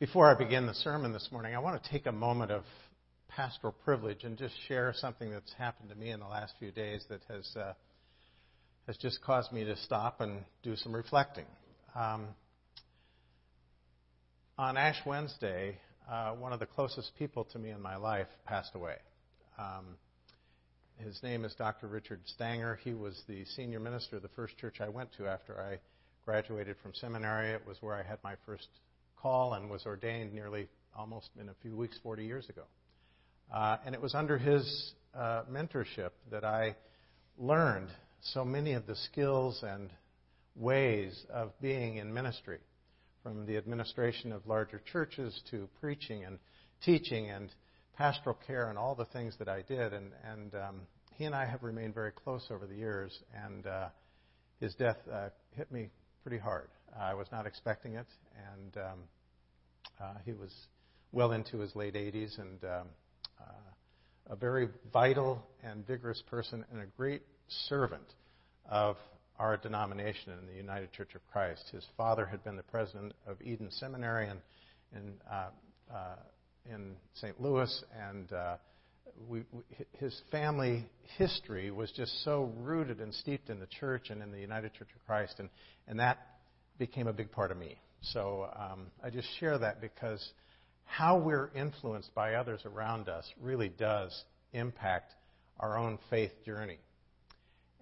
Before I begin the sermon this morning, I want to take a moment of pastoral privilege and just share something that's happened to me in the last few days that has uh, has just caused me to stop and do some reflecting. Um, on Ash Wednesday, uh, one of the closest people to me in my life passed away. Um, his name is Dr. Richard Stanger. He was the senior minister of the first church I went to after I graduated from seminary. It was where I had my first call and was ordained nearly almost in a few weeks, 40 years ago. Uh, and it was under his uh, mentorship that I learned so many of the skills and ways of being in ministry, from the administration of larger churches to preaching and teaching and pastoral care and all the things that I did. And, and um, he and I have remained very close over the years, and uh, his death uh, hit me pretty hard. I was not expecting it, and um, uh, he was well into his late 80s and um, uh, a very vital and vigorous person and a great servant of our denomination in the United Church of Christ. His father had been the president of Eden Seminary in, in, uh, uh in St. Louis, and uh, we, his family history was just so rooted and steeped in the church and in the United Church of Christ, and, and that became a big part of me. So um, I just share that because how we're influenced by others around us really does impact our own faith journey.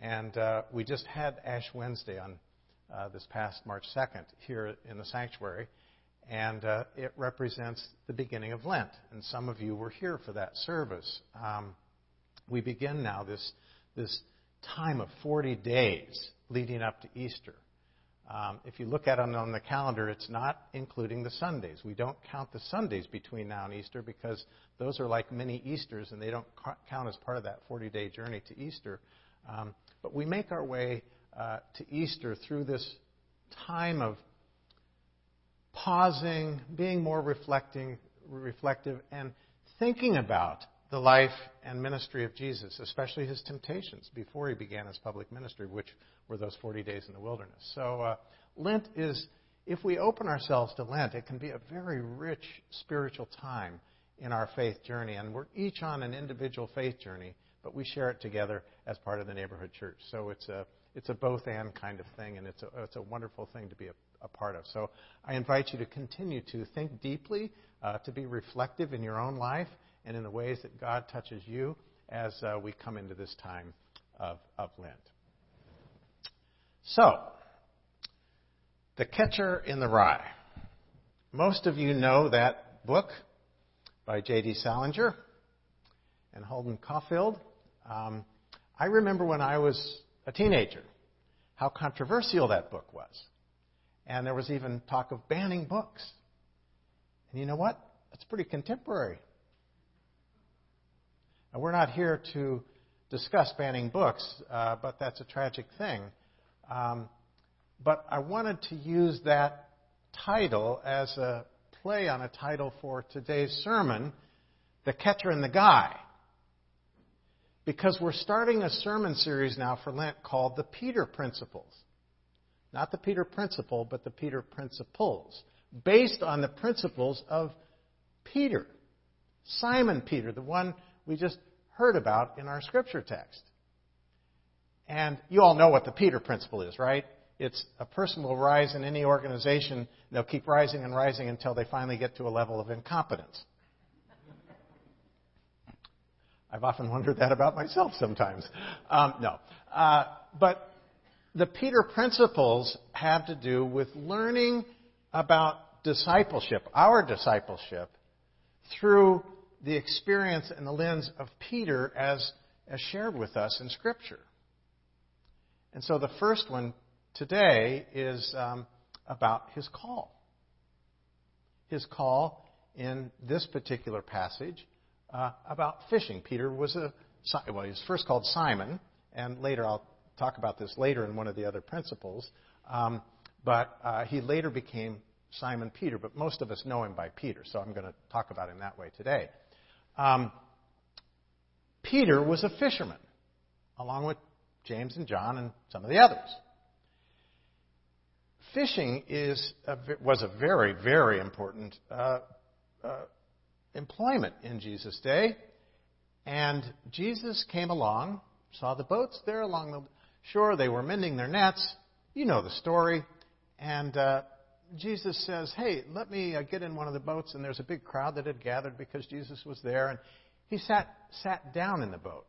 And uh, we just had Ash Wednesday on uh, this past March 2nd here in the sanctuary, and uh, it represents the beginning of Lent. And some of you were here for that service. Um, we begin now this this time of 40 days leading up to Easter. Um, if you look at it on the calendar, it's not including the Sundays. We don't count the Sundays between now and Easter because those are like mini Easters and they don't count as part of that 40 day journey to Easter. Um, but we make our way uh, to Easter through this time of pausing, being more reflecting, reflective, and thinking about the life and ministry of Jesus, especially his temptations before he began his public ministry, which were those 40 days in the wilderness. So, uh, Lent is, if we open ourselves to Lent, it can be a very rich spiritual time in our faith journey. And we're each on an individual faith journey, but we share it together as part of the neighborhood church. So it's a, it's a both and kind of thing, and it's a, it's a wonderful thing to be a, a part of. So I invite you to continue to think deeply, uh, to be reflective in your own life and in the ways that God touches you as uh, we come into this time of, of Lent. So, The Catcher in the Rye. Most of you know that book by J.D. Salinger and Holden Caulfield. Um, I remember when I was a teenager how controversial that book was. And there was even talk of banning books. And you know what? That's pretty contemporary. Now, we're not here to discuss banning books, uh, but that's a tragic thing. Um, but I wanted to use that title as a play on a title for today's sermon, The Catcher in the Guy. Because we're starting a sermon series now for Lent called The Peter Principles. Not the Peter Principle, but the Peter Principles. Based on the principles of Peter. Simon Peter, the one we just heard about in our scripture text. And you all know what the Peter principle is, right? It's a person will rise in any organization, and they'll keep rising and rising until they finally get to a level of incompetence. I've often wondered that about myself sometimes. Um, no. Uh, but the Peter principles have to do with learning about discipleship, our discipleship, through the experience and the lens of Peter as, as shared with us in Scripture. And so the first one today is um, about his call. His call in this particular passage uh, about fishing. Peter was a well, he was first called Simon, and later I'll talk about this later in one of the other principles. Um, but uh, he later became Simon Peter, but most of us know him by Peter, so I'm going to talk about him that way today. Um, Peter was a fisherman, along with James and John and some of the others. fishing is a, was a very, very important uh, uh, employment in Jesus' day. And Jesus came along, saw the boats there along the shore. They were mending their nets. You know the story. And uh, Jesus says, Hey, let me uh, get in one of the boats. And there's a big crowd that had gathered because Jesus was there. And he sat, sat down in the boat.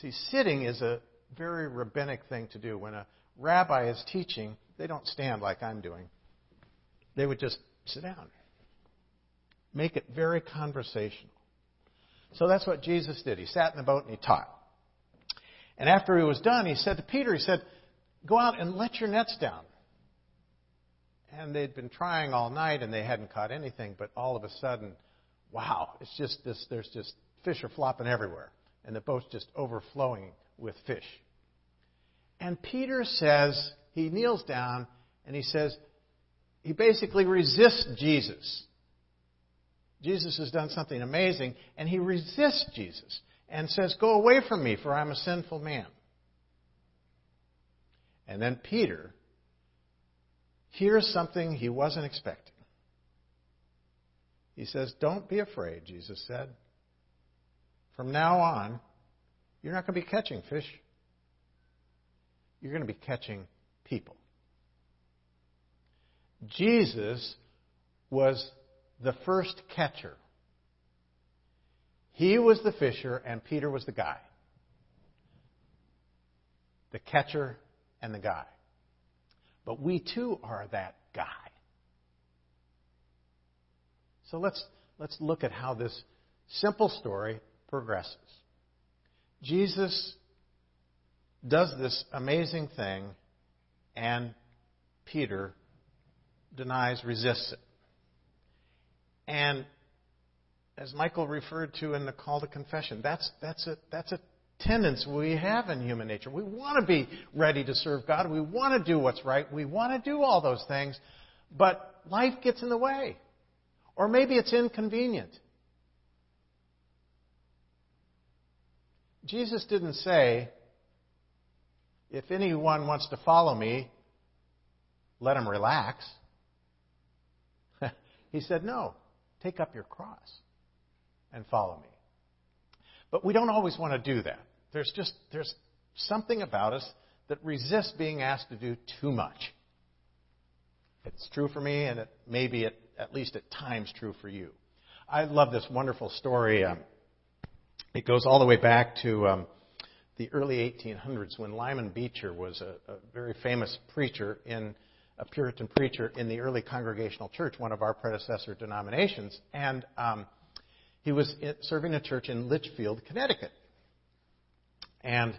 See, sitting is a very rabbinic thing to do. When a rabbi is teaching, they don't stand like I'm doing. They would just sit down. Make it very conversational. So that's what Jesus did. He sat in the boat and he taught. And after he was done, he said to Peter, he said, Go out and let your nets down. And they'd been trying all night and they hadn't caught anything, but all of a sudden, wow, it's just this, there's just fish are flopping everywhere. And the boat's just overflowing with fish. And Peter says, he kneels down and he says, he basically resists Jesus. Jesus has done something amazing, and he resists Jesus and says, Go away from me, for I'm a sinful man. And then Peter hears something he wasn't expecting. He says, Don't be afraid, Jesus said. From now on, you're not going to be catching fish. You're going to be catching people. Jesus was the first catcher. He was the fisher, and Peter was the guy. The catcher and the guy. But we too are that guy. So let's, let's look at how this simple story progresses. Jesus does this amazing thing, and Peter denies, resists it. And as Michael referred to in the call to confession, that's, that's, a, that's a tendency we have in human nature. We want to be ready to serve God. We want to do what's right. We want to do all those things. But life gets in the way. Or maybe it's inconvenient. Jesus didn't say, if anyone wants to follow me, let him relax. he said, no, take up your cross and follow me. But we don't always want to do that. There's just there's something about us that resists being asked to do too much. It's true for me, and it may be at, at least at times true for you. I love this wonderful story. Um, it goes all the way back to um, the early 1800s when Lyman Beecher was a, a very famous preacher in a Puritan preacher in the early Congregational Church, one of our predecessor denominations, and um, he was serving a church in Litchfield, Connecticut. And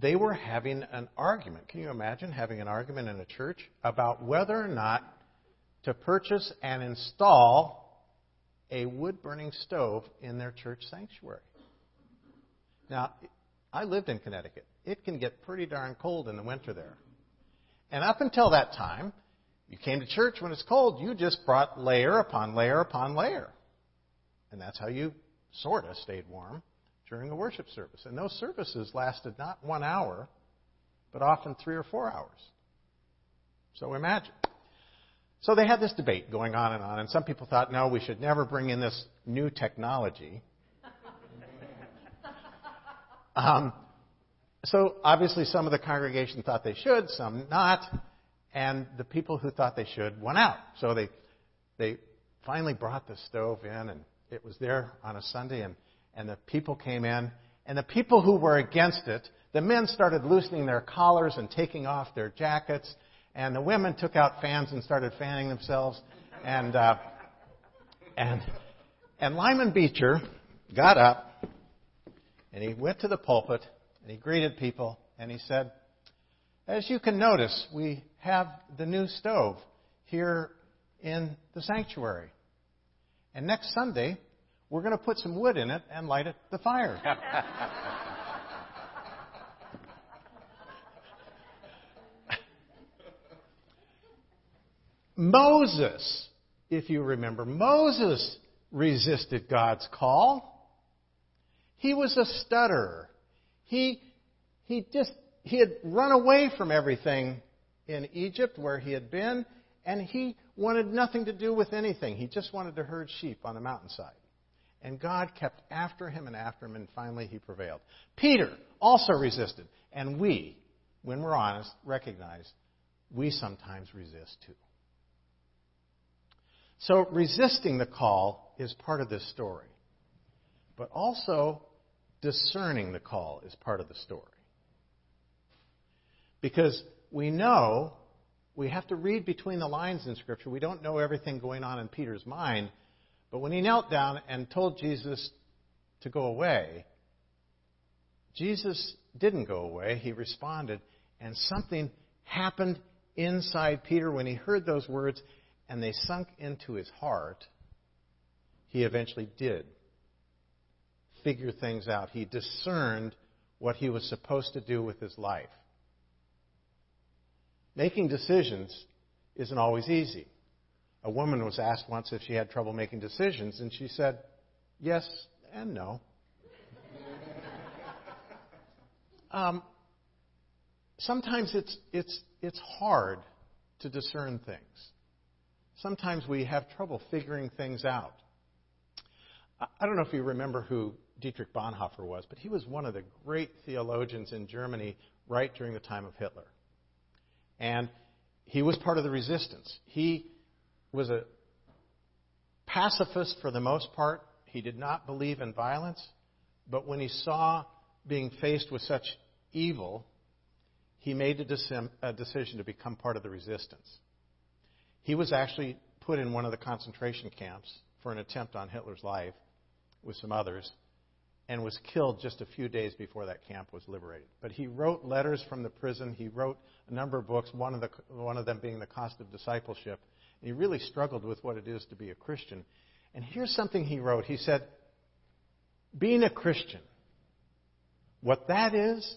they were having an argument. Can you imagine having an argument in a church about whether or not to purchase and install a wood burning stove in their church sanctuary? Now, I lived in Connecticut. It can get pretty darn cold in the winter there. And up until that time, you came to church when it's cold, you just brought layer upon layer upon layer. And that's how you sort of stayed warm during a worship service. And those services lasted not one hour, but often three or four hours. So imagine. So they had this debate going on and on, and some people thought, no, we should never bring in this new technology. um, so obviously, some of the congregation thought they should, some not, and the people who thought they should went out. So they they finally brought the stove in, and it was there on a Sunday, and, and the people came in, and the people who were against it, the men started loosening their collars and taking off their jackets, and the women took out fans and started fanning themselves, and uh, and and Lyman Beecher got up, and he went to the pulpit, and he greeted people, and he said, "As you can notice, we have the new stove here in the sanctuary." And next Sunday, we're going to put some wood in it and light it the fire. Moses, if you remember, Moses resisted God's call. He was a stutterer. He, he just, he had run away from everything in Egypt where he had been, and he wanted nothing to do with anything. He just wanted to herd sheep on the mountainside. And God kept after him and after him, and finally he prevailed. Peter also resisted. And we, when we're honest, recognize we sometimes resist too. So resisting the call is part of this story. But also discerning the call is part of the story. Because we know we have to read between the lines in Scripture. We don't know everything going on in Peter's mind. But when he knelt down and told Jesus to go away, Jesus didn't go away. He responded, and something happened inside Peter when he heard those words and they sunk into his heart. He eventually did figure things out. He discerned what he was supposed to do with his life. Making decisions isn't always easy. A woman was asked once if she had trouble making decisions, and she said, yes and no. um, sometimes it's, it's, it's hard to discern things. Sometimes we have trouble figuring things out. I don't know if you remember who Dietrich Bonhoeffer was, but he was one of the great theologians in Germany right during the time of Hitler. And he was part of the resistance. He was a pacifist for the most part. He did not believe in violence. But when he saw being faced with such evil, he made a, decision to become part of the resistance. He was actually put in one of the concentration camps for an attempt on Hitler's life with some others and was killed just a few days before that camp was liberated. But he wrote letters from the prison. He wrote a number of books, one of, the, one of them being The Cost of Discipleship. And he really struggled with what it is to be a Christian. And here's something he wrote. He said, Being a Christian, what that is,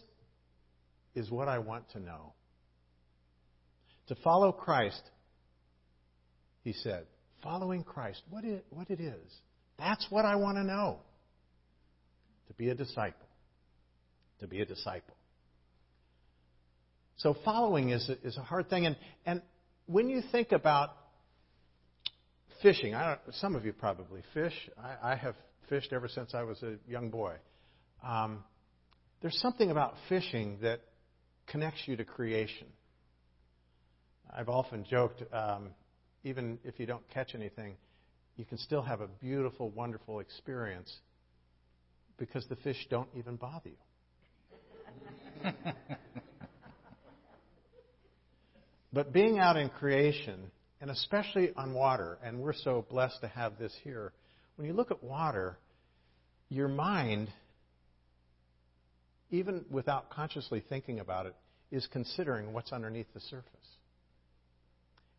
is what I want to know. To follow Christ, he said, following Christ, what it, what it is, that's what I want to know be a disciple. To be a disciple. So following is a, is a hard thing. And, and when you think about fishing, I don't, some of you probably fish. I, I have fished ever since I was a young boy. Um, there's something about fishing that connects you to creation. I've often joked, um, even if you don't catch anything, you can still have a beautiful, wonderful experience because the fish don't even bother you. but being out in creation, and especially on water, and we're so blessed to have this here, when you look at water, your mind, even without consciously thinking about it, is considering what's underneath the surface.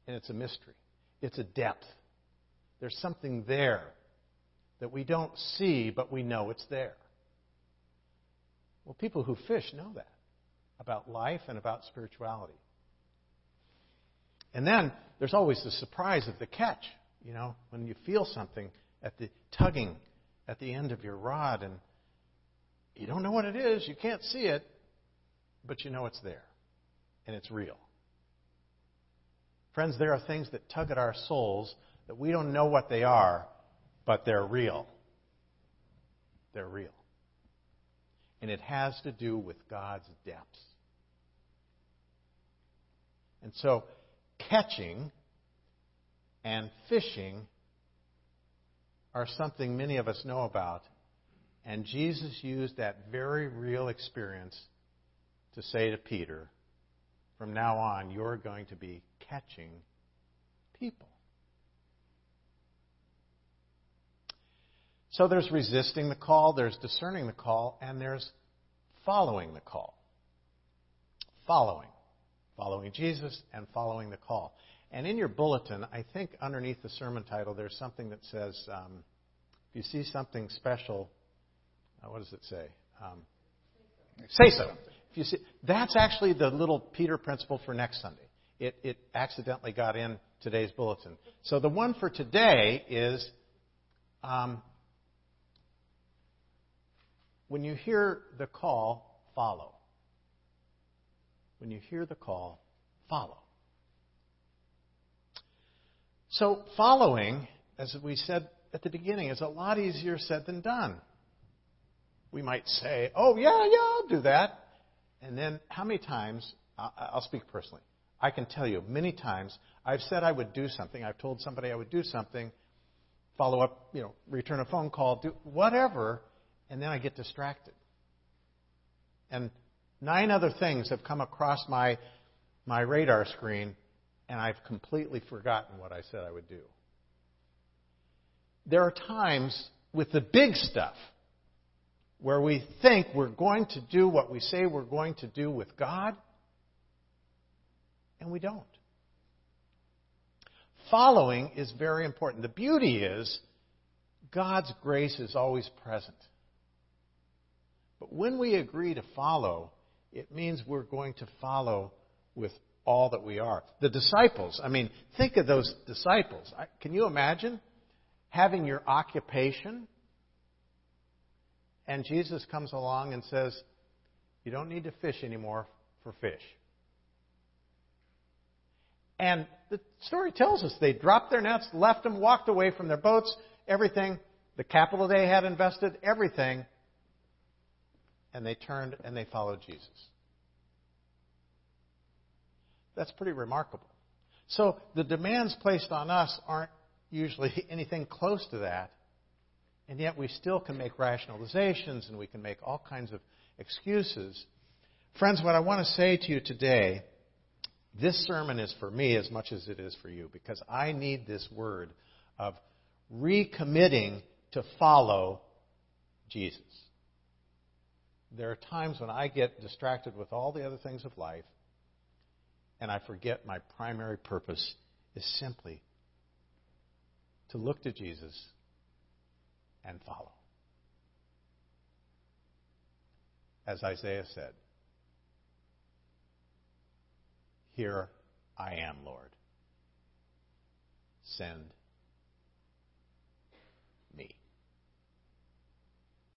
And it's a mystery, it's a depth. There's something there that we don't see, but we know it's there. Well, people who fish know that about life and about spirituality. And then there's always the surprise of the catch, you know, when you feel something at the tugging at the end of your rod and you don't know what it is, you can't see it, but you know it's there and it's real. Friends, there are things that tug at our souls that we don't know what they are, but they're real. They're real. And it has to do with God's depths. And so, catching and fishing are something many of us know about. And Jesus used that very real experience to say to Peter, from now on, you're going to be catching people. So there's resisting the call, there's discerning the call, and there's following the call. Following. Following Jesus and following the call. And in your bulletin, I think underneath the sermon title, there's something that says, um, if you see something special, uh, what does it say? Um, say so. If you see, that's actually the little Peter principle for next Sunday. It, it accidentally got in today's bulletin. So the one for today is um, when you hear the call, follow. When you hear the call, follow. So, following, as we said at the beginning, is a lot easier said than done. We might say, oh, yeah, yeah, I'll do that. And then, how many times, I'll speak personally, I can tell you many times I've said I would do something, I've told somebody I would do something, follow up, you know, return a phone call, do whatever, and then I get distracted. And nine other things have come across my my radar screen and I've completely forgotten what I said I would do. There are times with the big stuff where we think we're going to do what we say we're going to do with God, and we don't. Following is very important. The beauty is God's grace is always present. When we agree to follow, it means we're going to follow with all that we are. The disciples, I mean, think of those disciples. Can you imagine having your occupation and Jesus comes along and says, You don't need to fish anymore for fish. And the story tells us they dropped their nets, left them, walked away from their boats, everything, the capital they had invested, everything, and they turned and they followed Jesus. That's pretty remarkable. So the demands placed on us aren't usually anything close to that. And yet we still can make rationalizations and we can make all kinds of excuses. Friends, what I want to say to you today, this sermon is for me as much as it is for you because I need this word of recommitting to follow Jesus. There are times when I get distracted with all the other things of life and I forget my primary purpose is simply to look to Jesus and follow. As Isaiah said, Here I am, Lord. Send